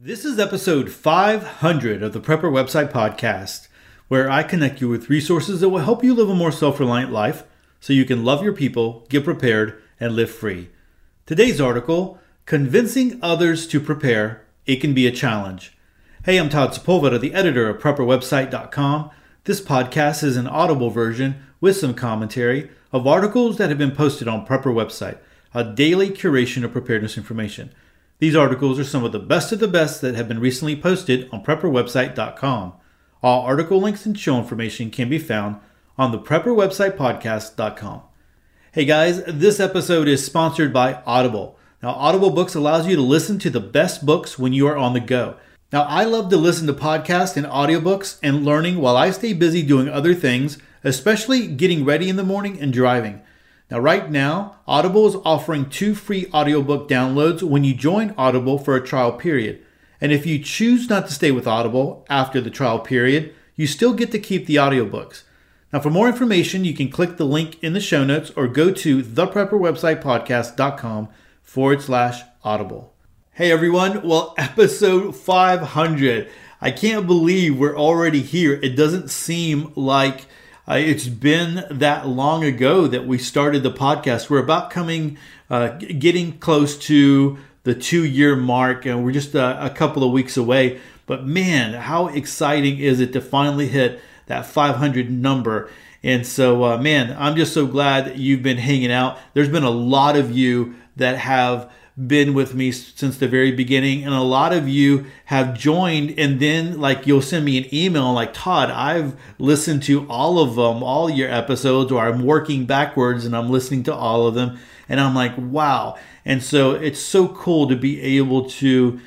This is episode 500 of the Prepper Website Podcast, where I connect you with resources that will help you live a more self reliant life so you can love your people, get prepared, and live free. Today's article Convincing Others to Prepare It Can Be a Challenge. Hey, I'm Todd Sepulveda, the editor of PrepperWebsite.com. This podcast is an audible version with some commentary of articles that have been posted on Prepper Website, a daily curation of preparedness information. These articles are some of the best of the best that have been recently posted on prepperwebsite.com. All article links and show information can be found on the prepperwebsitepodcast.com. Hey guys, this episode is sponsored by Audible. Now, Audible Books allows you to listen to the best books when you are on the go. Now, I love to listen to podcasts and audiobooks and learning while I stay busy doing other things, especially getting ready in the morning and driving. Now, right now, Audible is offering two free audiobook downloads when you join Audible for a trial period. And if you choose not to stay with Audible after the trial period, you still get to keep the audiobooks. Now, for more information, you can click the link in the show notes or go to theprepperwebsitepodcast.com forward slash audible. Hey everyone, well, episode 500. I can't believe we're already here. It doesn't seem like uh, it's been that long ago that we started the podcast. We're about coming, uh, getting close to the two year mark, and we're just a, a couple of weeks away. But man, how exciting is it to finally hit that 500 number? And so, uh, man, I'm just so glad that you've been hanging out. There's been a lot of you that have been with me since the very beginning and a lot of you have joined and then like you'll send me an email like todd i've listened to all of them all your episodes or i'm working backwards and i'm listening to all of them and i'm like wow. And so it's so cool to be able to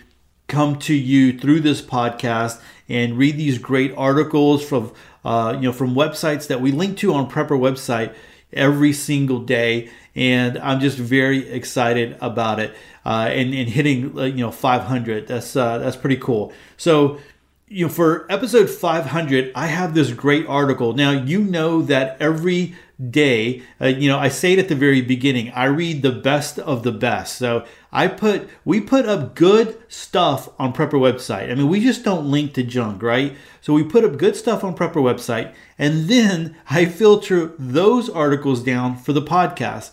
come to you through this podcast and read these great articles from uh, you know from websites that we link to on prepper website every single day and I'm just very excited about it. Uh, and, and hitting uh, you know 500. That's uh, that's pretty cool. So you know for episode 500, I have this great article. Now you know that every day, uh, you know I say it at the very beginning. I read the best of the best. So I put we put up good stuff on Prepper website. I mean we just don't link to junk, right? So we put up good stuff on Prepper website, and then I filter those articles down for the podcast.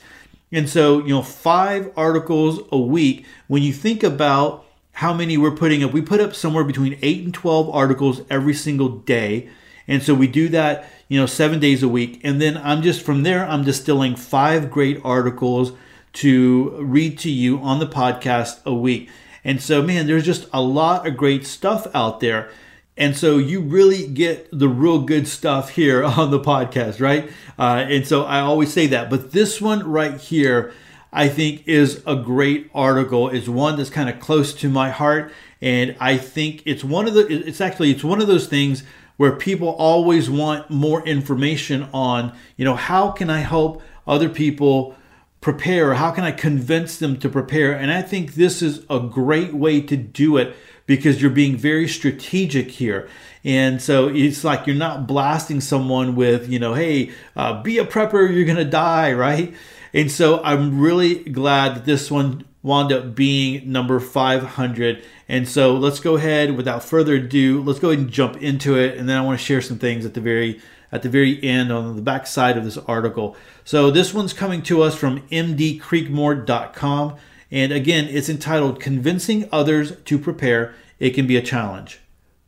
And so, you know, five articles a week, when you think about how many we're putting up, we put up somewhere between eight and 12 articles every single day. And so we do that, you know, seven days a week. And then I'm just from there, I'm distilling five great articles to read to you on the podcast a week. And so, man, there's just a lot of great stuff out there. And so you really get the real good stuff here on the podcast, right? Uh, and so I always say that. But this one right here, I think is a great article. It's one that's kind of close to my heart. And I think it's one of the, it's actually, it's one of those things where people always want more information on, you know, how can I help other people prepare? How can I convince them to prepare? And I think this is a great way to do it because you're being very strategic here. And so it's like you're not blasting someone with, you know, hey, uh, be a prepper, you're going to die, right? And so I'm really glad that this one wound up being number 500. And so let's go ahead without further ado, let's go ahead and jump into it. And then I want to share some things at the very at the very end on the back side of this article. So this one's coming to us from mdcreekmore.com. And again, it's entitled Convincing Others to Prepare. It Can Be a Challenge.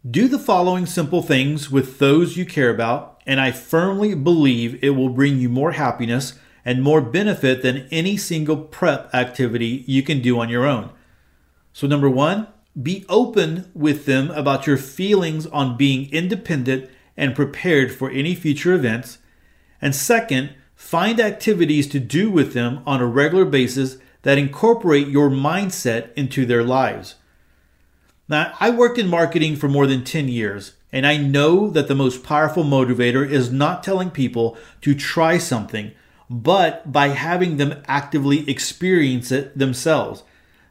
Do the following simple things with those you care about, and I firmly believe it will bring you more happiness and more benefit than any single prep activity you can do on your own. So, number one, be open with them about your feelings on being independent and prepared for any future events. And second, find activities to do with them on a regular basis that incorporate your mindset into their lives. Now, I worked in marketing for more than 10 years, and I know that the most powerful motivator is not telling people to try something, but by having them actively experience it themselves.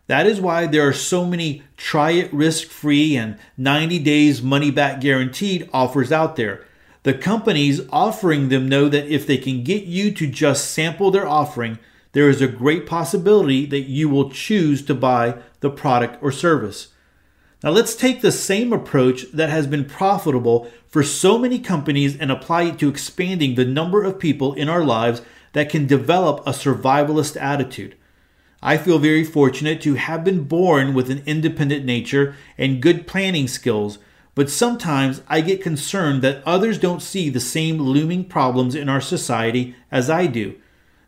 That is why there are so many try it risk free and 90 days money back guaranteed offers out there. The companies offering them know that if they can get you to just sample their offering, there is a great possibility that you will choose to buy the product or service. Now let's take the same approach that has been profitable for so many companies and apply it to expanding the number of people in our lives that can develop a survivalist attitude. I feel very fortunate to have been born with an independent nature and good planning skills, but sometimes I get concerned that others don't see the same looming problems in our society as I do.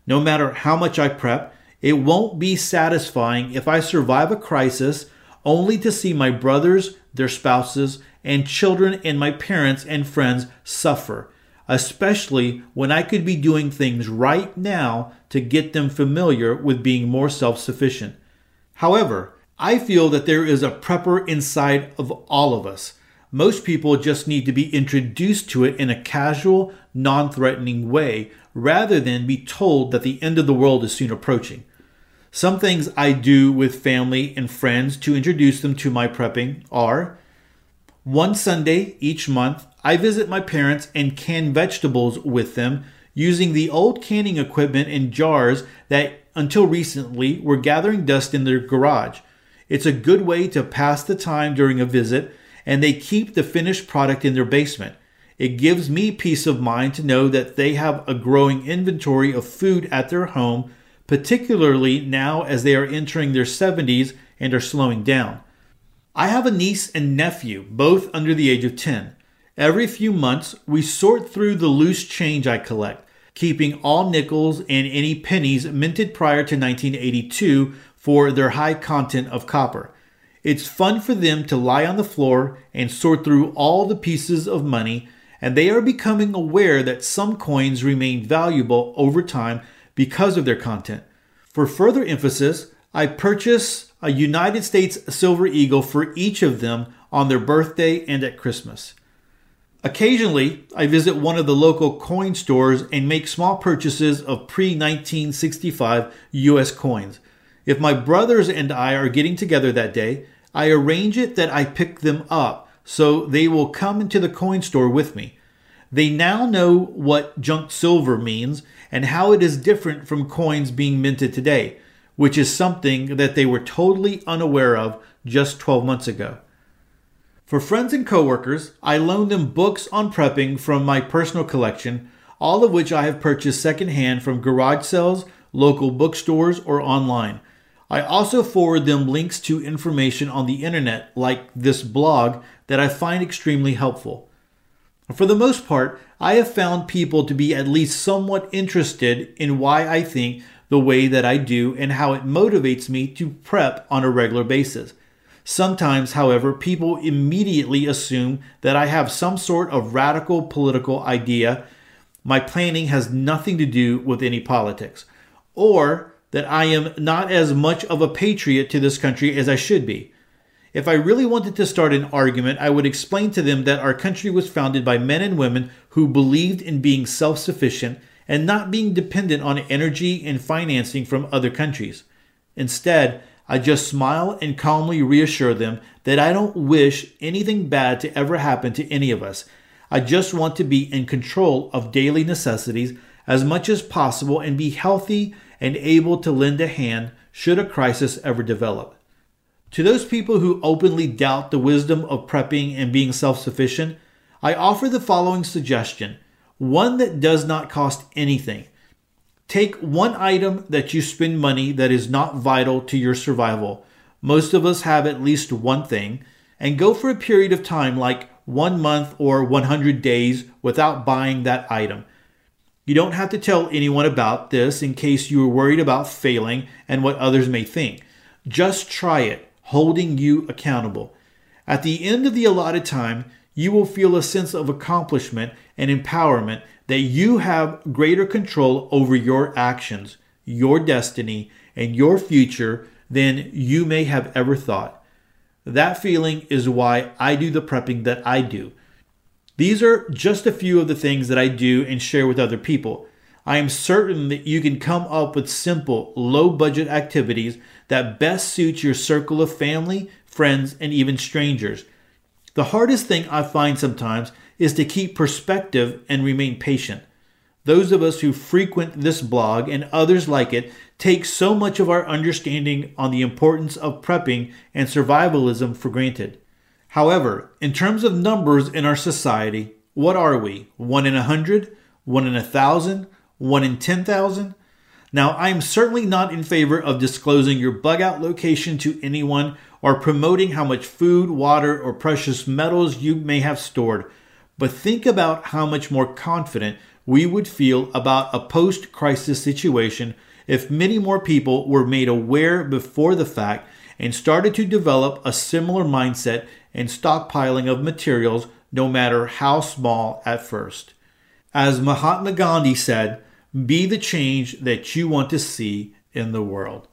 No matter how much I prep, it won't be satisfying if I survive a crisis only to see my brothers, their spouses, and children and my parents and friends suffer, especially when I could be doing things right now to get them familiar with being more self sufficient. However, I feel that there is a prepper inside of all of us. Most people just need to be introduced to it in a casual, non threatening way rather than be told that the end of the world is soon approaching. Some things I do with family and friends to introduce them to my prepping are one Sunday each month, I visit my parents and can vegetables with them using the old canning equipment and jars that until recently were gathering dust in their garage. It's a good way to pass the time during a visit, and they keep the finished product in their basement. It gives me peace of mind to know that they have a growing inventory of food at their home particularly now as they are entering their 70s and are slowing down. I have a niece and nephew, both under the age of 10. Every few months, we sort through the loose change I collect, keeping all nickels and any pennies minted prior to 1982 for their high content of copper. It's fun for them to lie on the floor and sort through all the pieces of money, and they are becoming aware that some coins remain valuable over time because of their content. For further emphasis, I purchase a United States Silver Eagle for each of them on their birthday and at Christmas. Occasionally, I visit one of the local coin stores and make small purchases of pre 1965 US coins. If my brothers and I are getting together that day, I arrange it that I pick them up so they will come into the coin store with me. They now know what junk silver means and how it is different from coins being minted today, which is something that they were totally unaware of just 12 months ago. For friends and coworkers, I loan them books on prepping from my personal collection, all of which I have purchased secondhand from garage sales, local bookstores, or online. I also forward them links to information on the internet, like this blog, that I find extremely helpful. For the most part, I have found people to be at least somewhat interested in why I think the way that I do and how it motivates me to prep on a regular basis. Sometimes, however, people immediately assume that I have some sort of radical political idea. My planning has nothing to do with any politics, or that I am not as much of a patriot to this country as I should be. If I really wanted to start an argument, I would explain to them that our country was founded by men and women who believed in being self sufficient and not being dependent on energy and financing from other countries. Instead, I just smile and calmly reassure them that I don't wish anything bad to ever happen to any of us. I just want to be in control of daily necessities as much as possible and be healthy and able to lend a hand should a crisis ever develop. To those people who openly doubt the wisdom of prepping and being self sufficient, I offer the following suggestion one that does not cost anything. Take one item that you spend money that is not vital to your survival. Most of us have at least one thing, and go for a period of time like one month or 100 days without buying that item. You don't have to tell anyone about this in case you are worried about failing and what others may think. Just try it holding you accountable. At the end of the allotted time, you will feel a sense of accomplishment and empowerment that you have greater control over your actions, your destiny, and your future than you may have ever thought. That feeling is why I do the prepping that I do. These are just a few of the things that I do and share with other people. I am certain that you can come up with simple, low budget activities that best suit your circle of family, friends, and even strangers. The hardest thing I find sometimes is to keep perspective and remain patient. Those of us who frequent this blog and others like it take so much of our understanding on the importance of prepping and survivalism for granted. However, in terms of numbers in our society, what are we? One in a hundred? One in a thousand? One in ten thousand? Now, I am certainly not in favor of disclosing your bug out location to anyone or promoting how much food, water, or precious metals you may have stored, but think about how much more confident we would feel about a post crisis situation if many more people were made aware before the fact and started to develop a similar mindset and stockpiling of materials, no matter how small at first. As Mahatma Gandhi said, be the change that you want to see in the world.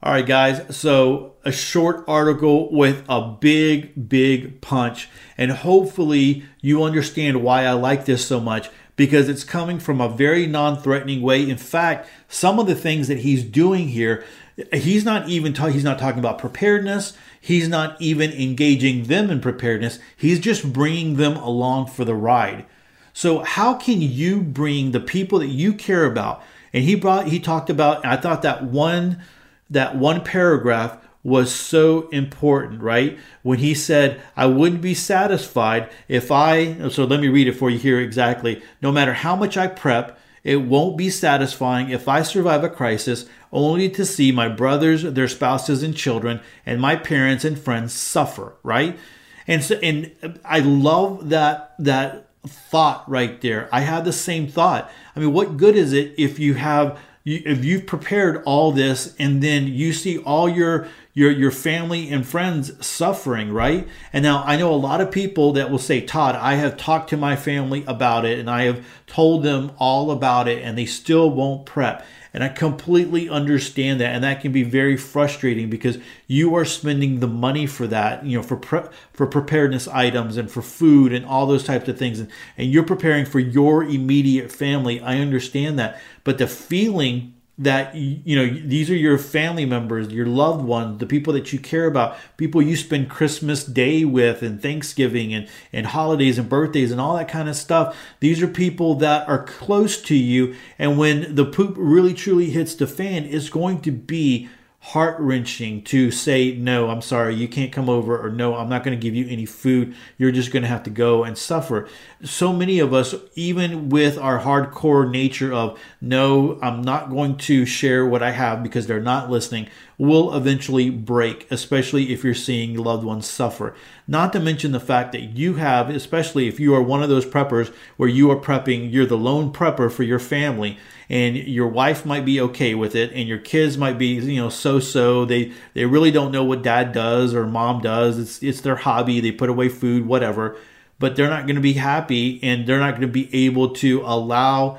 All right, guys. So, a short article with a big, big punch. And hopefully, you understand why I like this so much because it's coming from a very non threatening way. In fact, some of the things that he's doing here, he's not even talking, he's not talking about preparedness. He's not even engaging them in preparedness. He's just bringing them along for the ride. So how can you bring the people that you care about? And he brought he talked about I thought that one that one paragraph was so important, right? When he said, I wouldn't be satisfied if I, so let me read it for you here exactly. No matter how much I prep, it won't be satisfying if I survive a crisis only to see my brothers, their spouses, and children, and my parents and friends suffer, right? And so, and I love that, that thought right there. I had the same thought. I mean, what good is it if you have if you've prepared all this and then you see all your your your family and friends suffering, right? And now I know a lot of people that will say, "Todd, I have talked to my family about it and I have told them all about it and they still won't prep." And I completely understand that. And that can be very frustrating because you are spending the money for that, you know, for pre- for preparedness items and for food and all those types of things. And, and you're preparing for your immediate family. I understand that. But the feeling that you know these are your family members your loved ones the people that you care about people you spend christmas day with and thanksgiving and, and holidays and birthdays and all that kind of stuff. These are people that are close to you and when the poop really truly hits the fan it's going to be heart wrenching to say, no, I'm sorry, you can't come over, or no, I'm not going to give you any food. You're just going to have to go and suffer. So many of us, even with our hardcore nature of, no, I'm not going to share what I have because they're not listening, will eventually break, especially if you're seeing loved ones suffer. Not to mention the fact that you have, especially if you are one of those preppers where you are prepping, you're the lone prepper for your family and your wife might be okay with it and your kids might be you know so so they they really don't know what dad does or mom does. It's it's their hobby. They put away food whatever. But they're not going to be happy and they're not going to be able to allow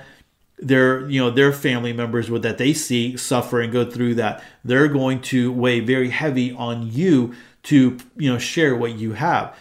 their you know their family members with that they see suffer and go through that. They're going to weigh very heavy on you to you know share what you have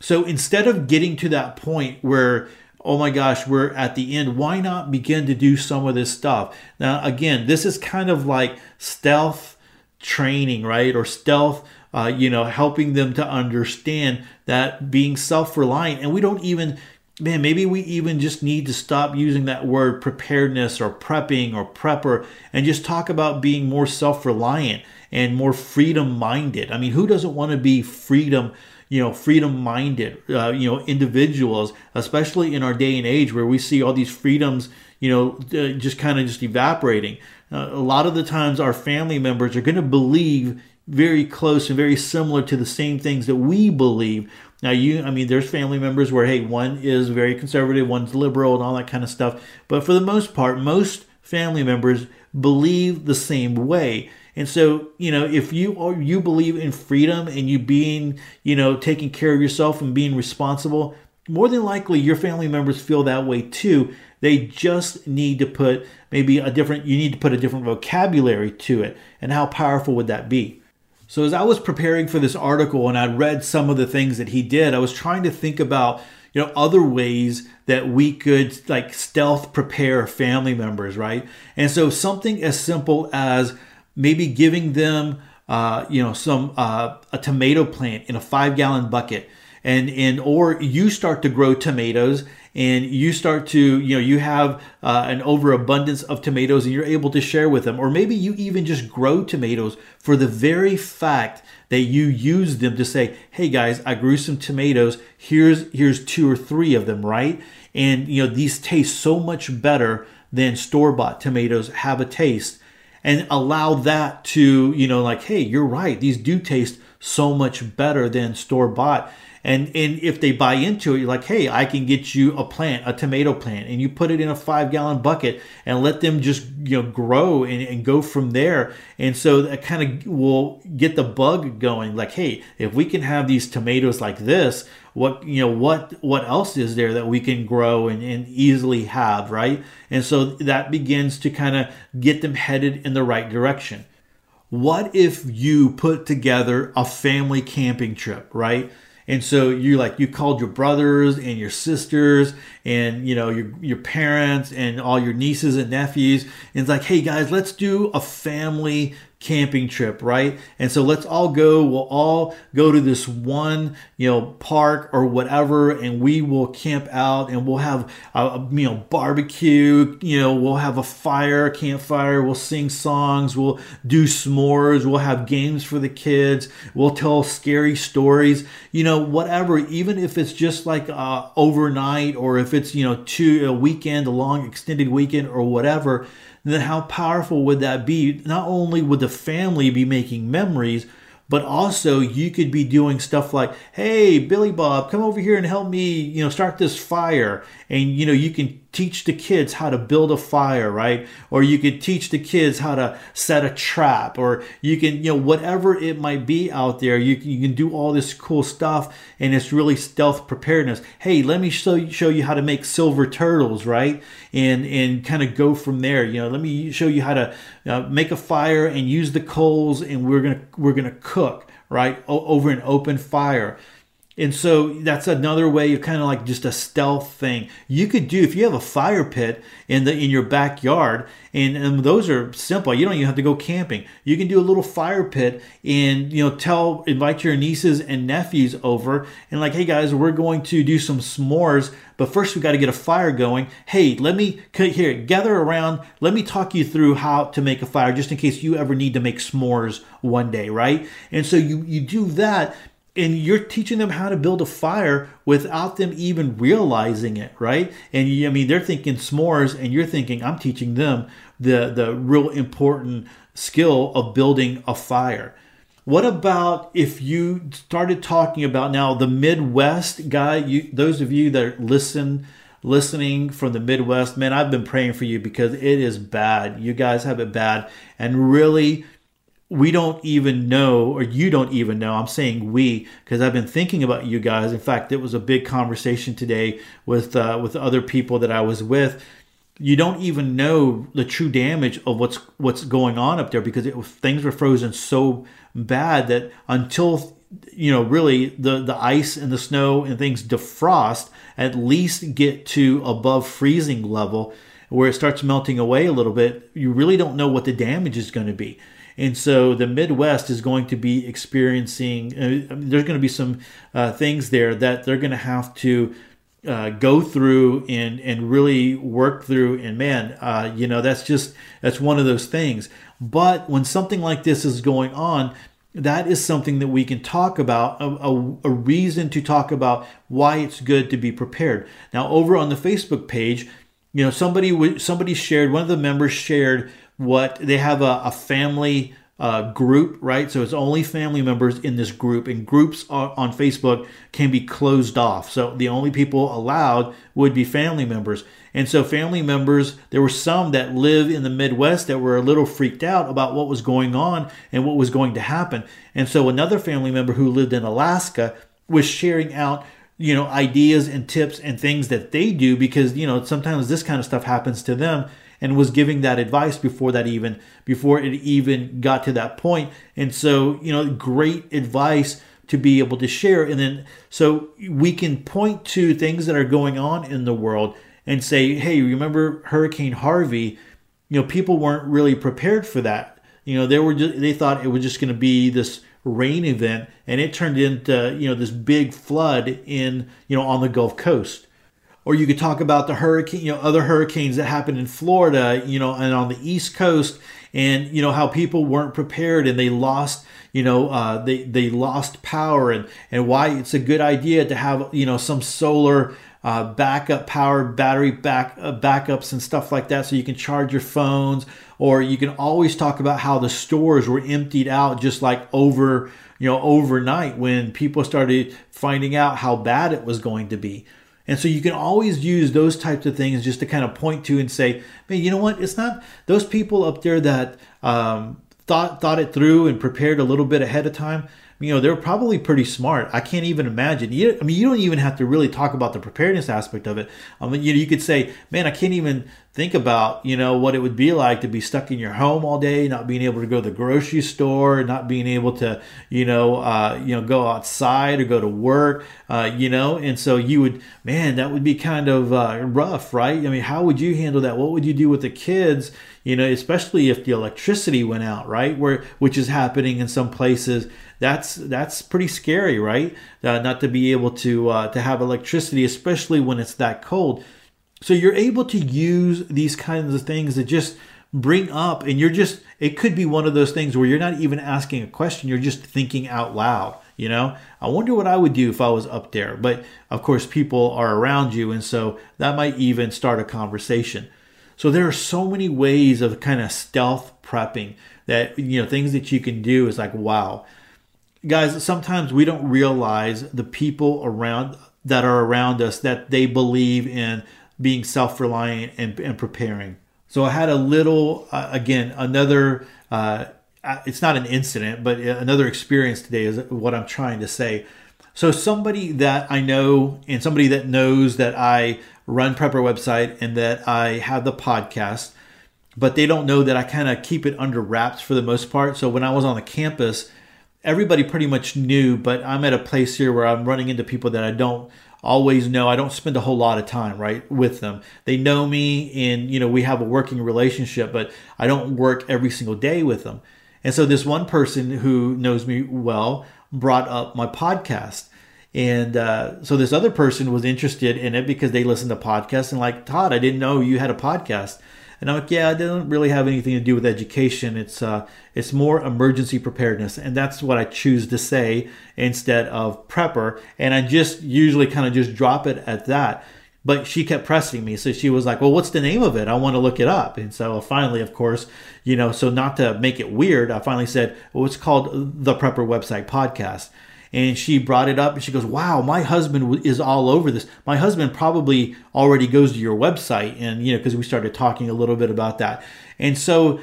so instead of getting to that point where oh my gosh, we're at the end. Why not begin to do some of this stuff? Now, again, this is kind of like stealth training, right? Or stealth, uh, you know, helping them to understand that being self reliant. And we don't even, man, maybe we even just need to stop using that word preparedness or prepping or prepper and just talk about being more self reliant and more freedom minded. I mean, who doesn't want to be freedom? you know, freedom minded, uh, you know, individuals, especially in our day and age where we see all these freedoms, you know, uh, just kind of just evaporating. Uh, a lot of the times our family members are going to believe very close and very similar to the same things that we believe. Now, you, I mean, there's family members where, hey, one is very conservative, one's liberal, and all that kind of stuff. But for the most part, most family members believe the same way. And so, you know, if you are, you believe in freedom and you being, you know, taking care of yourself and being responsible, more than likely your family members feel that way too. They just need to put maybe a different you need to put a different vocabulary to it. And how powerful would that be? So as I was preparing for this article and I read some of the things that he did, I was trying to think about you know other ways that we could like stealth prepare family members right? And so something as simple as maybe giving them uh, you know some uh, a tomato plant in a five gallon bucket and and or you start to grow tomatoes and you start to you know you have uh, an overabundance of tomatoes and you're able to share with them. Or maybe you even just grow tomatoes for the very fact that you use them to say hey guys i grew some tomatoes. Here's here's two or three of them right? And you know these taste so much better than store-bought tomatoes have a taste and allow that to you know like hey you're right. These do taste so much better than store-bought and and if they buy into it you're like hey i can get you a plant a tomato plant. And you put it in a five gallon bucket and let them just you know grow and, and go from there. And so that kind of will get the bug going. Like hey if we can have these tomatoes like this what you know what what else is there that we can grow and, and easily have right? And so that begins to kind of get them headed in the right direction. What if you put together a family camping trip right and so you like you called your brothers and your sisters and you know your your parents and all your nieces and nephews. And it's like hey guys let's do a family camping trip, right? And so let's all go. We'll all go to this one, you know, park or whatever, and we will camp out and we'll have a, you know barbecue. You know, we'll have a fire, campfire. We'll sing songs. We'll do s'mores. We'll have games for the kids. We'll tell scary stories. You know, whatever. Even if it's just like uh, overnight or if it's you know two a weekend, a long extended weekend or whatever then how powerful would that be? Not only would the family be making memories, but also you could be doing stuff like hey billy bob come over here and help me you know start this fire and you know you can teach the kids how to build a fire right? Or you could teach the kids how to set a trap or you can you know whatever it might be out there you, you can do all this cool stuff and it's really stealth preparedness. Hey let me show you, show you how to make silver turtles right? And and kind of go from there. You know let me show you how to uh, make a fire and use the coals and we're gonna we're gonna cook right? O- over an open fire and so that's another way of kind of like just a stealth thing. You could do if you have a fire pit in the in your backyard, and, and those are simple. You don't even have to go camping. You can do a little fire pit and you know tell invite your nieces and nephews over and like, hey guys, we're going to do some s'mores, but first we got to get a fire going. Hey, let me here gather around. Let me talk you through how to make a fire, just in case you ever need to make s'mores one day, right? And so you you do that and you're teaching them how to build a fire without them even realizing it right? And you, i mean they're thinking s'mores and you're thinking i'm teaching them the the real important skill of building a fire. What about if you started talking about now the midwest guy you those of you that listen listening from the midwest man i've been praying for you because it is bad. You guys have it bad. And really we don't even know, or you don't even know. I'm saying we because I've been thinking about you guys. In fact, it was a big conversation today with uh, with other people that I was with. You don't even know the true damage of what's what's going on up there because it, things were frozen so bad that until you know really the the ice and the snow and things defrost, at least get to above freezing level where it starts melting away a little bit. You really don't know what the damage is going to be. And so the Midwest is going to be experiencing, uh, there's going to be some uh, things there that they're going to have to uh, go through and, and really work through. And man, uh, you know, that's just, that's one of those things. But when something like this is going on, that is something that we can talk about, a, a, a, reason to talk about why it's good to be prepared. Now, over on the Facebook page, you know, somebody somebody shared, one of the members shared what they have a, a family uh, group, right? So it's only family members in this group, and groups on Facebook can be closed off. So the only people allowed would be family members. And so, family members, there were some that live in the Midwest that were a little freaked out about what was going on and what was going to happen. And so, another family member who lived in Alaska was sharing out you know ideas and tips and things that they do because you know sometimes this kind of stuff happens to them and was giving that advice before that even before it even got to that point. And so you know great advice to be able to share. And then so we can point to things that are going on in the world and say hey remember hurricane harvey? You know people weren't really prepared for that. You know they were just, they thought it was just going to be this rain event and it turned into you know this big flood in you know on the Gulf Coast. Or you could talk about the hurricane, you know, other hurricanes that happened in Florida, you know, and on the East Coast, and you know how people weren't prepared and they lost, you know, uh, they they lost power, and and why it's a good idea to have you know some solar uh, backup power, battery back uh, backups and stuff like that, so you can charge your phones. Or you can always talk about how the stores were emptied out, just like over you know overnight when people started finding out how bad it was going to be. And so you can always use those types of things just to kind of point to and say, man, you know what? It's not those people up there that um, thought thought it through and prepared a little bit ahead of time you know they're probably pretty smart. I can't even imagine. You, I mean, you don't even have to really talk about the preparedness aspect of it. I mean, you, know, you could say, man, I can't even think about you know what it would be like to be stuck in your home all day, not being able to go to the grocery store, not being able to you know uh, you know go outside or go to work, uh, you know. And so you would, man, that would be kind of uh, rough, right? I mean, how would you handle that? What would you do with the kids? You know, especially if the electricity went out, right? Where which is happening in some places that's that's pretty scary, right? Uh, not to be able to uh, to have electricity, especially when it's that cold. So you're able to use these kinds of things that just bring up, and you're just it could be one of those things where you're not even asking a question, you're just thinking out loud. You know, I wonder what I would do if I was up there. But of course, people are around you, and so that might even start a conversation. So there are so many ways of kind of stealth prepping that you know things that you can do is like wow guys, sometimes we don't realize the people around that are around us that they believe in being self-reliant and, and preparing. So I had a little, uh, again, another. Uh, it's not an incident, but another experience today is what I'm trying to say. So somebody that I know and somebody that knows that I run Prepper website and that I have the podcast, but they don't know that I kind of keep it under wraps for the most part. So when I was on the campus, everybody pretty much knew, but I'm at a place here where I'm running into people that I don't always know. I don't spend a whole lot of time, right, with them. They know me and, you know, we have a working relationship, but I don't work every single day with them. And so this one person who knows me well brought up my podcast. And uh, so this other person was interested in it because they listened to podcasts and like, Todd, I didn't know you had a podcast. And I'm like, yeah, it doesn't really have anything to do with education. It's uh, it's more emergency preparedness, and that's what I choose to say instead of prepper. And I just usually kind of just drop it at that. But she kept pressing me, so she was like, "Well, what's the name of it? I want to look it up." And so finally, of course, you know, so not to make it weird, I finally said, "Well, it's called the Prepper Website Podcast." And she brought it up and she goes, "Wow, my husband is all over this. My husband probably already goes to your website." And you know, because we started talking a little bit about that, and so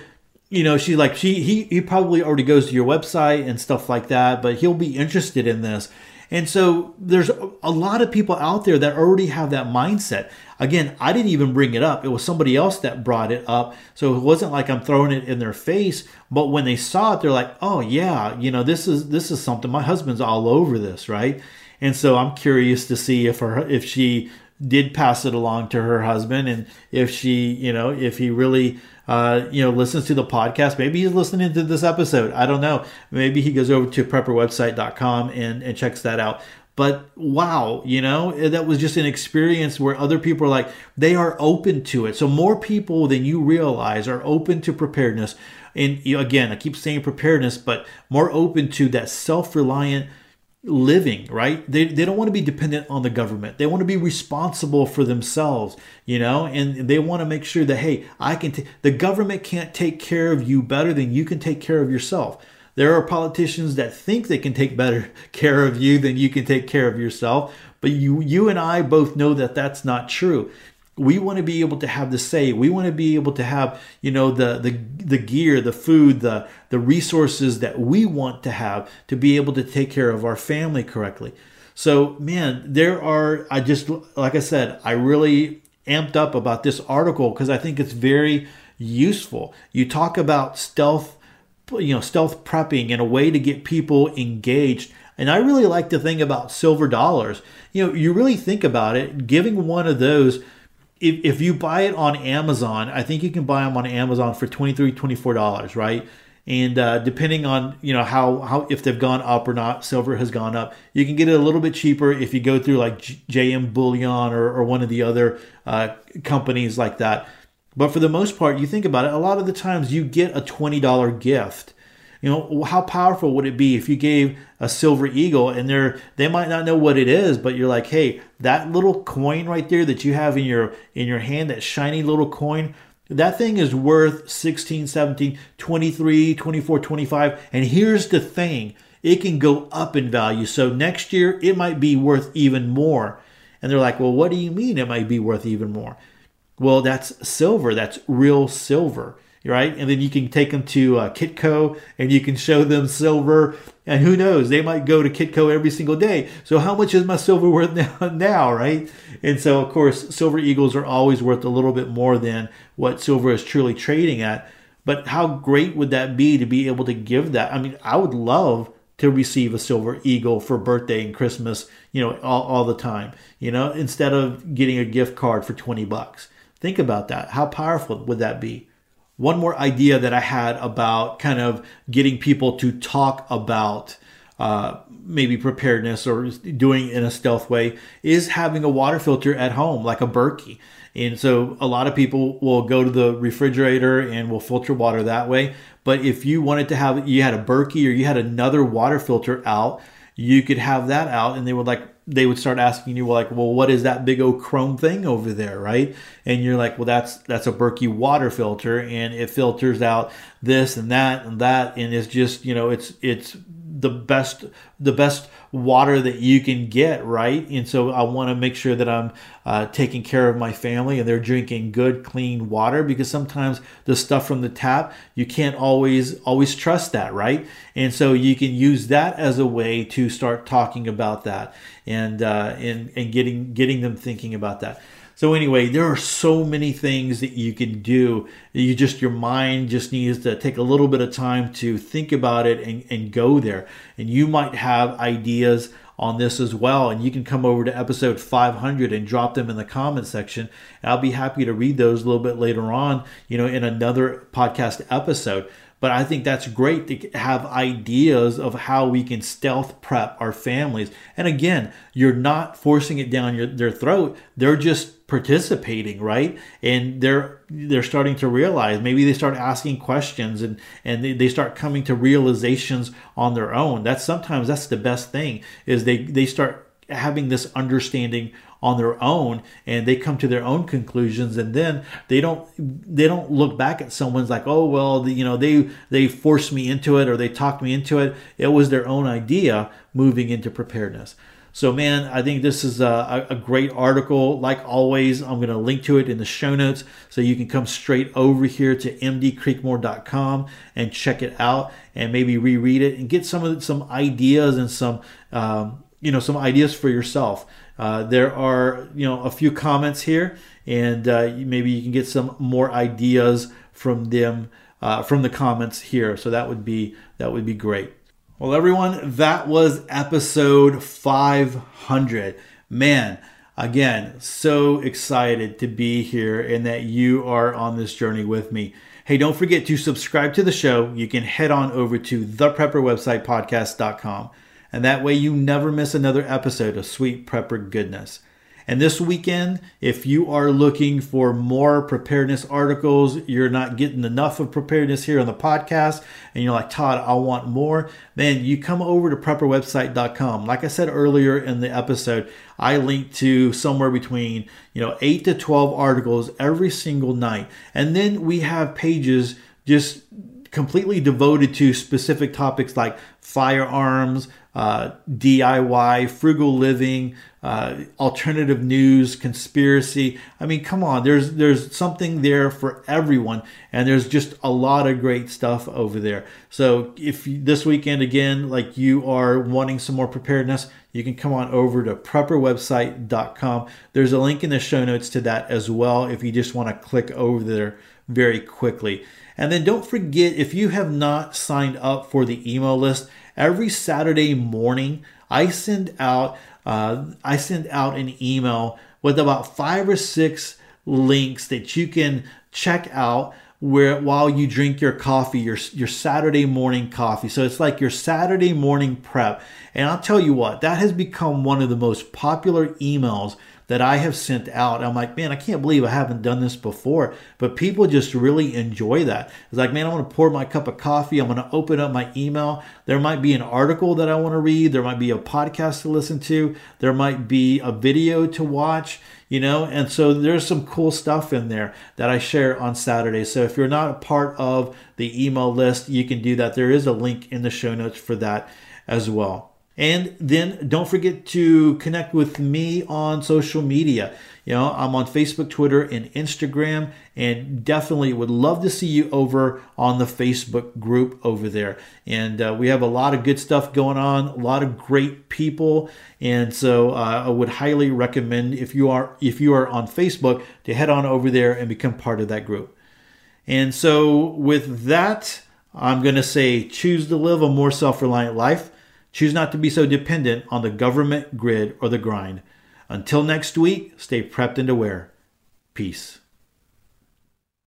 you know, she like she he he probably already goes to your website and stuff like that, but he'll be interested in this. And so there's a lot of people out there that already have that mindset. Again, I didn't even bring it up. It was somebody else that brought it up. So it wasn't like I'm throwing it in their face, but when they saw it, they're like, "Oh yeah, you know, this is this is something my husband's all over this, right?" And so I'm curious to see if her if she did pass it along to her husband and if she, you know, if he really uh, you know, listens to the podcast. Maybe he's listening to this episode. I don't know. Maybe he goes over to prepperwebsite.com and, and checks that out. But wow, you know, that was just an experience where other people are like, they are open to it. So more people than you realize are open to preparedness. And again, I keep saying preparedness, but more open to that self reliant living, right? They, they don't want to be dependent on the government. They want to be responsible for themselves, you know, and they want to make sure that, hey, I can, t- the government can't take care of you better than you can take care of yourself. There are politicians that think they can take better care of you than you can take care of yourself. But you, you and I both know that that's not true we want to be able to have the say. We want to be able to have you know the the the gear the food the the resources that we want to have to be able to take care of our family correctly. So man there are i just like i said i really amped up about this article because i think it's very useful. You talk about stealth you know stealth prepping and a way to get people engaged. And I really like to think about silver dollars. You know, you really think about it, giving one of those if, if you buy it on Amazon, I think you can buy them on Amazon for $23, $24, right? and uh, depending on you know how how if they've gone up or not, silver has gone up. You can get it a little bit cheaper if you go through like JM Bullion or, or one of the other uh, companies like that. But for the most part, you think about it, a lot of the times you get a $20 gift. You know, how powerful would it be if you gave a silver eagle and they're they might not know what it is, but you're like, hey, that little coin right there that you have in your in your hand, that shiny little coin, that thing is worth 16, 17, 23, 24, 25. And here's the thing it can go up in value. So next year, it might be worth even more. And they're like, well, what do you mean it might be worth even more? Well, that's silver. That's real silver, right? And then you can take them to uh, Kitco and you can show them silver. And who knows, they might go to Kitco every single day. So how much is my silver worth now, now, right? And so, of course, silver eagles are always worth a little bit more than what silver is truly trading at. But how great would that be to be able to give that? I mean, I would love to receive a silver eagle for birthday and Christmas, you know, all, all the time, you know, instead of getting a gift card for 20 bucks. Think about that. How powerful would that be? One more idea that I had about kind of getting people to talk about uh, maybe preparedness or doing in a stealth way is having a water filter at home, like a Berkey. And so a lot of people will go to the refrigerator and will filter water that way. But if you wanted to have, you had a Berkey or you had another water filter out, you could have that out and they would like they would start asking you well, like well what is that big old chrome thing over there right? And you're like well that's that's a berkey water filter and it filters out this and that and that and it's just you know it's it's the best the best water that you can get right? And so i want to make sure that i'm uh, taking care of my family and they're drinking good clean water because sometimes the stuff from the tap you can't always always trust that right? And so you can use that as a way to start talking about that and uh, and and getting getting them thinking about that so anyway, there are so many things that you can do. You just your mind just needs to take a little bit of time to think about it and, and go there. And you might have ideas on this as well. And you can come over to episode 500 and drop them in the comment section. I'll be happy to read those a little bit later on, you know, in another podcast episode. But I think that's great to have ideas of how we can stealth prep our families. And again, you're not forcing it down your, their throat. They're just participating, right? And they're they're starting to realize. Maybe they start asking questions and and they, they start coming to realizations on their own. That's sometimes that's the best thing is they they start having this understanding on their own and they come to their own conclusions and then they don't they don't look back at someone's like oh well the, you know they they forced me into it or they talked me into it it was their own idea moving into preparedness so man i think this is a, a great article like always i'm going to link to it in the show notes so you can come straight over here to mdcreekmore.com and check it out and maybe reread it and get some of some ideas and some um, you know some ideas for yourself uh, there are you know a few comments here, and uh, maybe you can get some more ideas from them uh, from the comments here. So that would be that would be great. Well, everyone, that was episode 500. Man, again, so excited to be here and that you are on this journey with me. Hey, don't forget to subscribe to the show. You can head on over to theprepperwebsitepodcast.com and that way you never miss another episode of Sweet Prepper Goodness. And this weekend, if you are looking for more preparedness articles, you're not getting enough of preparedness here on the podcast, and you're like, Todd, I want more, man, you come over to prepperwebsite.com. Like I said earlier in the episode, I link to somewhere between, you know, 8 to 12 articles every single night. And then we have pages just completely devoted to specific topics like firearms, uh, DIY, frugal living, uh, alternative news, conspiracy. I mean, come on, there's there's something there for everyone, and there's just a lot of great stuff over there. So if this weekend again, like you are wanting some more preparedness, you can come on over to prepperwebsite.com. There's a link in the show notes to that as well if you just want to click over there very quickly. And then don't forget if you have not signed up for the email list, every Saturday morning, I send out uh, I send out an email with about five or six links that you can check out where while you drink your coffee, your your Saturday morning coffee. So it's like your Saturday morning prep. And I'll tell you what, that has become one of the most popular emails that I have sent out. I'm like, man, I can't believe I haven't done this before. But people just really enjoy that. It's like, man, I'm going to pour my cup of coffee. I'm going to open up my email. There might be an article that I want to read. There might be a podcast to listen to. There might be a video to watch, you know. And so there's some cool stuff in there that I share on Saturday. So if you're not a part of the email list, you can do that. There is a link in the show notes for that as well. And then don't forget to connect with me on social media. You know, I'm on Facebook, Twitter, and Instagram, and definitely would love to see you over on the Facebook group over there. And uh, we have a lot of good stuff going on, a lot of great people, and so uh, I would highly recommend if you are if you are on Facebook to head on over there and become part of that group. And so with that, I'm going to say choose to live a more self-reliant life Choose not to be so dependent on the government, grid, or the grind. Until next week, stay prepped and aware. Peace.